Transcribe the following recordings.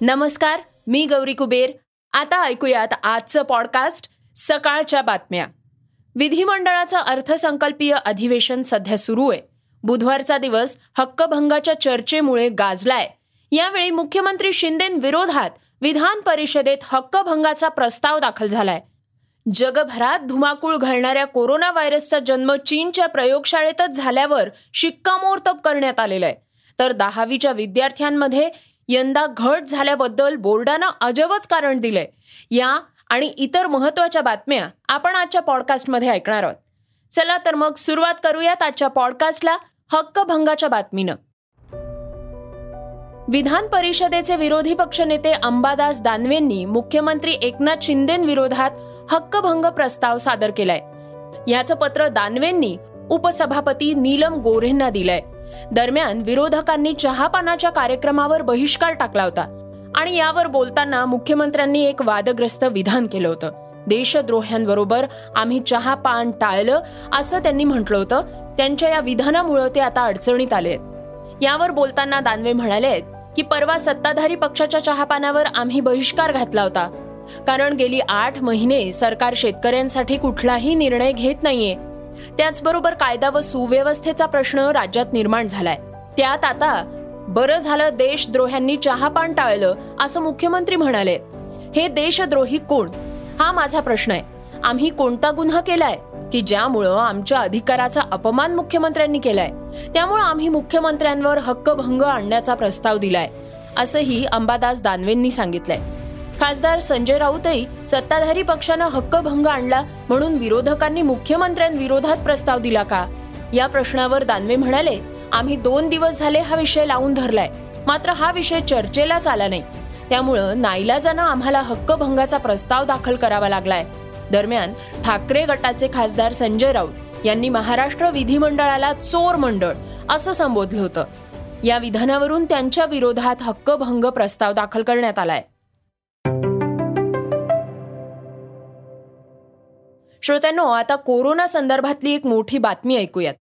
नमस्कार मी गौरी कुबेर. आता ऐकूयात आजचं पॉडकास्ट सकाळच्या बातम्या. विधिमंडळाचं अर्थसंकल्पीय अधिवेशन सध्या सुरू आहे. बुधवारचा दिवस हक्कभंगाच्या चर्चेमुळे गाजलाय. यावेळी मुख्यमंत्री शिंदेविरोधात विधान परिषदेत हक्कभंगाचा प्रस्ताव दाखल झालाय. जगभरात धुमाकूळ घालणाऱ्या कोरोना व्हायरसचा जन्म चीनच्या प्रयोगशाळेतच झाल्यावर शिक्कामोर्तब करण्यात आलेलं आहे तर दहावीच्या विद्यार्थ्यांमध्ये यंदा घट झाल्याबद्दल बोर्डानं अजबच कारण दिलंय. या आणि इतर महत्त्वाच्या बातम्या आपण आजच्या पॉडकास्टमध्ये ऐकणार आहोत. चला तर मग सुरुवात करूयात आजच्या पॉडकास्टला हक्कभंगाच्या बातमीनं. विधान परिषदेचे विरोधी पक्षनेते अंबादास दानवेंनी मुख्यमंत्री एकनाथ शिंदेविरोधात हक्कभंग प्रस्ताव सादर केलाय. याचं पत्र दानवेंनी उपसभापती नीलम गोरेंना दिलंय. दरम्यान विरोधकांनी चहापानाच्या कार्यक्रमावर बहिष्कार टाकला होता. आणि यावर बोलताना मुख्यमंत्र्यांनी एक वादग्रस्त विधान केलं होतं. देशद्रोह्यांबरोबर आम्ही चहापान टाळलं असं त्यांनी म्हटलं होतं. त्यांच्या या विधानामुळे ते आता अडचणीत आले यावर बोलताना दानवे म्हणाले की परवा सत्ताधारी पक्षाच्या चहापानावर आम्ही बहिष्कार घातला होता. कारण गेली आठ महिने सरकार शेतकऱ्यांसाठी कुठलाही निर्णय घेत नाहीये. त्याचबरोबर कायदा व सुव्यवस्थेचा प्रश्न राज्यात निर्माण झालाय. त्यात आता बरं झालं देशद्रोह्यांनी चहापान टाळलं असं मुख्यमंत्री म्हणाले. हे देशद्रोही कोण? हा माझा प्रश्न आहे. आम्ही कोणता गुन्हा केलाय? की ज्यामुळं आमच्या अधिकाराचा अपमान मुख्यमंत्र्यांनी केलाय? त्यामुळं आम्ही मुख्यमंत्र्यांवर हक्कभंग आणण्याचा प्रस्ताव दिलाय असंही अंबादास दानवेंनी सांगितलंय. खासदार संजय राऊतही सत्ताधारी पक्षानं हक्कभंग आणला म्हणून विरोधकांनी मुख्यमंत्र्यांविरोधात प्रस्ताव दिला का? या प्रश्नावर दानवे म्हणाले आम्ही दोन दिवस झाले हा विषय लावून धरलाय. मात्र हा विषय चर्चेलाच आला नाही. त्यामुळं नाईलाजानं आम्हाला हक्कभंगाचा प्रस्ताव दाखल करावा लागलाय. दरम्यान ठाकरे गटाचे खासदार संजय राऊत यांनी महाराष्ट्र विधिमंडळाला चोर मंडळ असं संबोधलं होतं. या विधानावरून त्यांच्या विरोधात हक्कभंग प्रस्ताव दाखल करण्यात आलाय. श्रोत्यांनो आता कोरोना संदर्भातली एक मोठी बातमी ऐकूयात.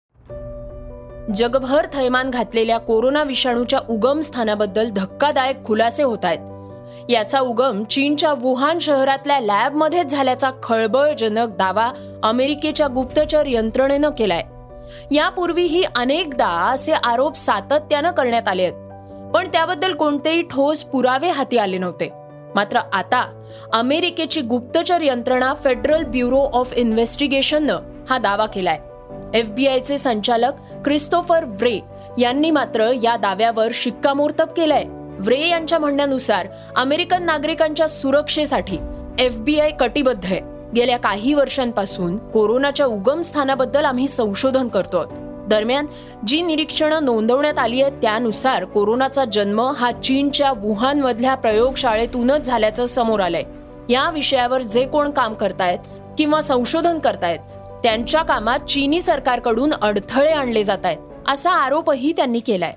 जगभर थैमान घातलेल्या कोरोना विषाणूच्या उगम स्थानाबद्दल धक्कादायक खुलासे होत आहेत. याचा उगम चीनच्या वुहान शहरातल्या लॅबमध्येच झाल्याचा खळबळजनक दावा अमेरिकेच्या गुप्तचर यंत्रणेनं केलाय. यापूर्वीही अनेकदा असे आरोप सातत्यानं करण्यात आले आहेत. पण त्याबद्दल कोणतेही ठोस पुरावे हाती आले नव्हते. मात्र आता अमेरिकेची गुप्तचर यंत्रणा फेडरल ब्युरो ऑफ इन्व्हेस्टिगेशननं हा दावा केलाय. एफबीआयचे संचालक क्रिस्तोफर व्रे यांनी मात्र या दाव्यावर शिक्कामोर्तब केलंय. व्रे यांच्या म्हणण्यानुसार अमेरिकन नागरिकांच्या सुरक्षेसाठी एफबीआय कटिबद्ध आहे. गेल्या काही वर्षांपासून कोरोनाच्या उगम स्थानाबद्दल आम्ही संशोधन करतो दरम्यान जी निरीक्षणं नोंदवण्यात आली आहेत त्यानुसार कोरोनाचा जन्म हा चीनच्या वुहान मधल्या प्रयोगशाळेतूनच झाल्याचं समोर आलंय. या विषयावर जे कोण काम करतायत किंवा संशोधन करतायत त्यांच्या कामात चीनी सरकारकडून अडथळे आणले जात आहेत असा आरोपही त्यांनी केलाय.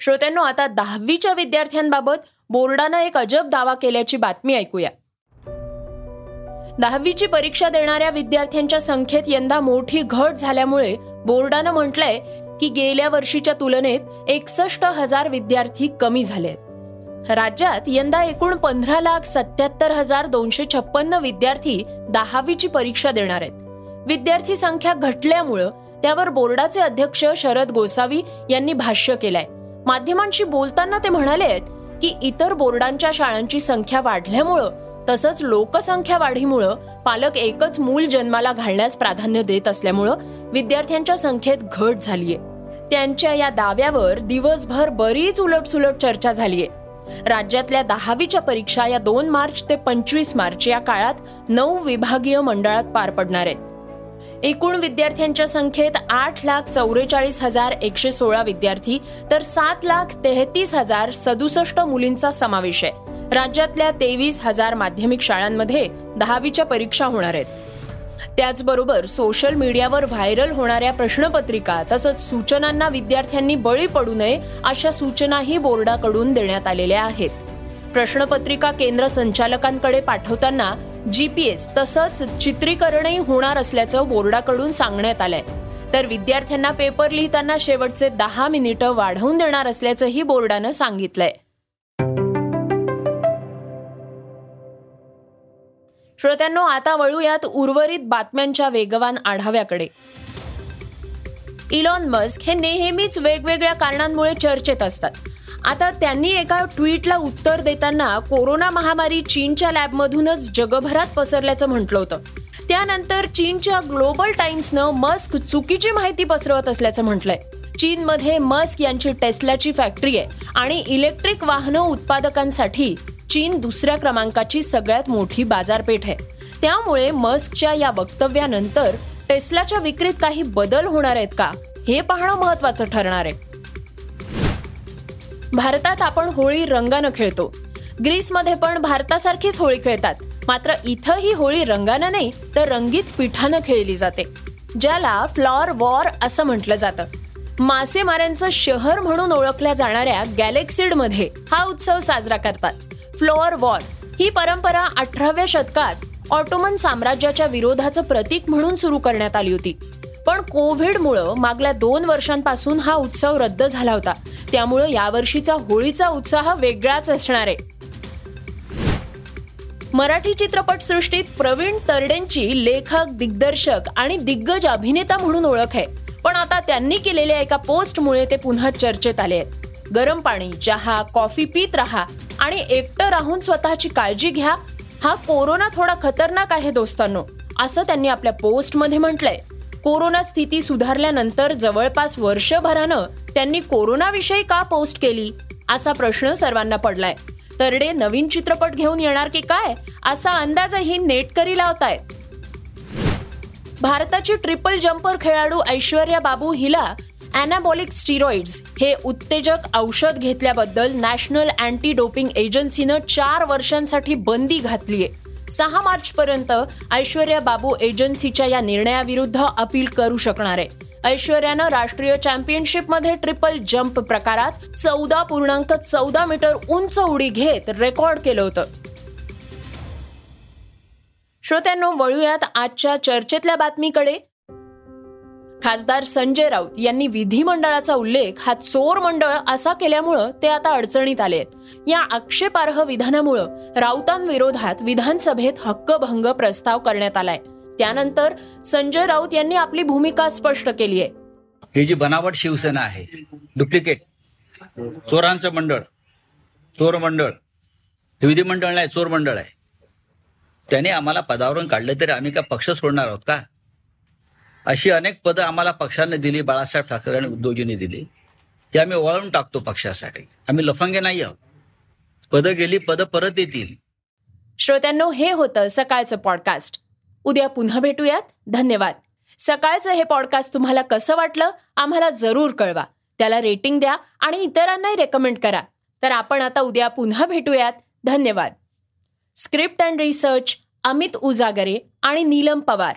श्रोत्यांनो आता दहावीच्या विद्यार्थ्यांबाबत बोर्डानं एक अजब दावा केल्याची बातमी ऐकूया. दहावीची परीक्षा देणाऱ्या विद्यार्थ्यांच्या संख्येत यंदा मोठी घट झाल्यामुळे बोर्डानं म्हटलंय की गेल्या वर्षीच्या तुलनेत एकसष्ट हजार विद्यार्थी कमी झालेत. राज्यात यंदा एकूण पंधरा लाख सत्याहत्तर हजार दोनशे छप्पन्न विद्यार्थी दहावीची परीक्षा देणार आहेत. विद्यार्थी संख्या घटल्यामुळं त्यावर बोर्डाचे अध्यक्ष शरद गोसावी यांनी भाष्य केलंय. माध्यमांशी बोलताना ते म्हणाले की इतर बोर्डांच्या शाळांची संख्या वाढल्यामुळं तसंच लोकसंख्या वाढीमुळं पालक एकच मूल जन्माला घालण्यास प्राधान्य देत असल्यामुळं विद्यार्थ्यांच्या संख्येत घट झालीय. त्यांच्या या दाव्यावर दिवसभर बरीच उलटसुलट चर्चा झालीय. राज्यातल्या दहावीच्या परीक्षा या दोन मार्च ते पंचवीस मार्च या काळात नऊ विभागीय मंडळात पार पडणार आहेत. एकूण विद्यार्थ्यांच्या संख्येत आठ लाख चौवेचाळीस हजार एकशे सोळा विद्यार्थी तर सात लाख तेहतीस हजार सदुसष्ट मुलींचा समावेश आहे. राज्यातल्या तेवीस हजार माध्यमिक शाळांमध्ये दहावीच्या परीक्षा होणार आहेत. त्याचबरोबर सोशल मीडियावर व्हायरल होणाऱ्या प्रश्नपत्रिका तसंच सूचनांना विद्यार्थ्यांनी बळी पडू नये अशा सूचनाही बोर्डाकडून देण्यात आलेल्या आहेत. प्रश्नपत्रिका केंद्र संचालकांकडे पाठवताना जीपीएस तसंच चित्रीकरणही होणार असल्याचं बोर्डाकडून सांगण्यात आलंय. तर विद्यार्थ्यांना पेपर लिहिताना शेवटचे दहा मिनिटं वाढवून देणार असल्याचंही बोर्डानं सांगितलंय. श्रोत्यांनो आता वळूयात उर्वरित बातम्यांच्या वेगवान आढाव्याकडे. इलॉन मस्क हे नेहमीच वेगवेगळ्या कारणांमुळे चर्चेत असतात. आता त्यांनी एका ट्विटला उत्तर देताना कोरोना महामारी चीनच्या लॅबमधूनच जगभरात पसरल्याचं म्हटलं होतं. त्यानंतर चीनच्या ग्लोबल टाइम्सनं मस्क चुकीची माहिती पसरवत असल्याचं म्हटलंय. चीनमध्ये मस्क यांची टेस्लाची फॅक्टरी आहे आणि इलेक्ट्रिक वाहनं उत्पादकांसाठी चीन दुसऱ्या क्रमांकाची सगळ्यात मोठी बाजारपेठ आहे. त्यामुळे मस्कच्या या वक्तव्यानंतर टेस्लाच्या विक्रीत काही बदल होणार आहेत का? हे पाहणं महत्वाचं ठरणार आहे. भारतात आपण होळी रंगानं खेळतो. ग्रीसमध्ये पण भारतासारखीच होळी खेळतात. मात्र इथं ही होळी रंगानं नाही तर रंगीत पिठानं खेळली जाते. ज्याला फ्लॉर वॉर असं म्हटलं जातं. मासेमाऱ्यांचं शहर म्हणून ओळखल्या जाणाऱ्या गॅलेक्सिडमध्ये हा उत्सव साजरा करतात. फ्लोअर वॉर ही परंपरा अठराव्या शतकात ऑटोमन साम्राज्याच्या विरोधाचं प्रतीक म्हणून सुरू करण्यात आली होती. पण कोविडमुळं मागल्या दोन वर्षांपासून हा उत्सव रद्द झाला होता. त्यामुळं यावर्षीचा होळीचा उत्साह वेगळाच असणार आहे. मराठी चित्रपटसृष्टीत प्रवीण तरडेंची लेखक दिग्दर्शक आणि दिग्गज अभिनेता म्हणून ओळख आहे. पण आता त्यांनी केलेल्या एका पोस्टमुळे ते पुन्हा चर्चेत आले आहेत. गरम पाणी चहा कॉफी पित राहा आणि एकटं राहून स्वतःची काळजी घ्या हा कोरोना थोडा खतरनाक आहे दोस्तांनो असं त्यांनी आपल्या पोस्टमध्ये म्हटलंय. कोरोना स्थिती सुधारल्यानंतर जवळपास वर्षभरानं त्यांनी कोरोनाविषयी का पोस्ट केली असा प्रश्न सर्वांना पडलाय. तरडे नवीन चित्रपट घेऊन येणार की काय असा अंदाजही नेटकरी लावतायत. भारताची ट्रिपल जम्पर खेळाडू ऐश्वर्या बाबू हिला अॅनाबॉलिक स्टिरॉइड्स हे उत्तेजक औषध घेतल्याबद्दल नॅशनल अँटी डोपिंग एजन्सीनं चार वर्षांसाठी बंदी घातलीय. सहा मार्चपर्यंत ऐश्वर्या बाबू एजन्सीच्या या निर्णयाविरुद्ध अपील करू शकणार आहे. ऐश्वर्यानं राष्ट्रीय चॅम्पियनशिपमध्ये ट्रिपल जम्प प्रकारात चौदा पूर्णांक चौदा मीटर उंच उडी घेत रेकॉर्ड केलं होतं. श्रोत्यांनो वळूयात आजच्या चर्चेतल्या बातमीकडे. खासदार संजय राऊत यांनी विधिमंडळाचा उल्लेख हा चोर मंडळ असा केल्यामुळं ते आता अडचणीत आले आहेत. या आक्षेपार्ह विधानामुळं राऊतांविरोधात विधानसभेत हक्कभंग प्रस्ताव करण्यात आलाय. त्यानंतर संजय राऊत यांनी आपली भूमिका स्पष्ट केली आहे. ही जी बनावट शिवसेना आहे डुप्लिकेट चोरांचं मंडळ चोर मंडळ. हे विधिमंडळ नाही चोर मंडळ आहे. त्याने आम्हाला पदावरून काढलं तरी आम्ही का पक्ष सोडणार आहोत का? अशी अनेक पदं आम्हाला पक्षाने दिली बाळासाहेब ठाकरे आणि उद्धवजींनी दिली. की आम्ही वळून टाकतो पक्षासाठी. आम्ही लफंगे नाही आहोत. पदं गेली पदं परत येतील. श्रोत्यांनो हे होतं सकाळचं पॉडकास्ट उद्या पुन्हा भेटूयात. धन्यवाद. सकाळचं हे पॉडकास्ट तुम्हाला कसं वाटलं आम्हाला जरूर कळवा. त्याला रेटिंग द्या आणि इतरांनाही रेकमेंड करा. तर आपण आता उद्या पुन्हा भेटूयात. धन्यवाद. Script and research Amit Ujagare आणि नीलम पवार.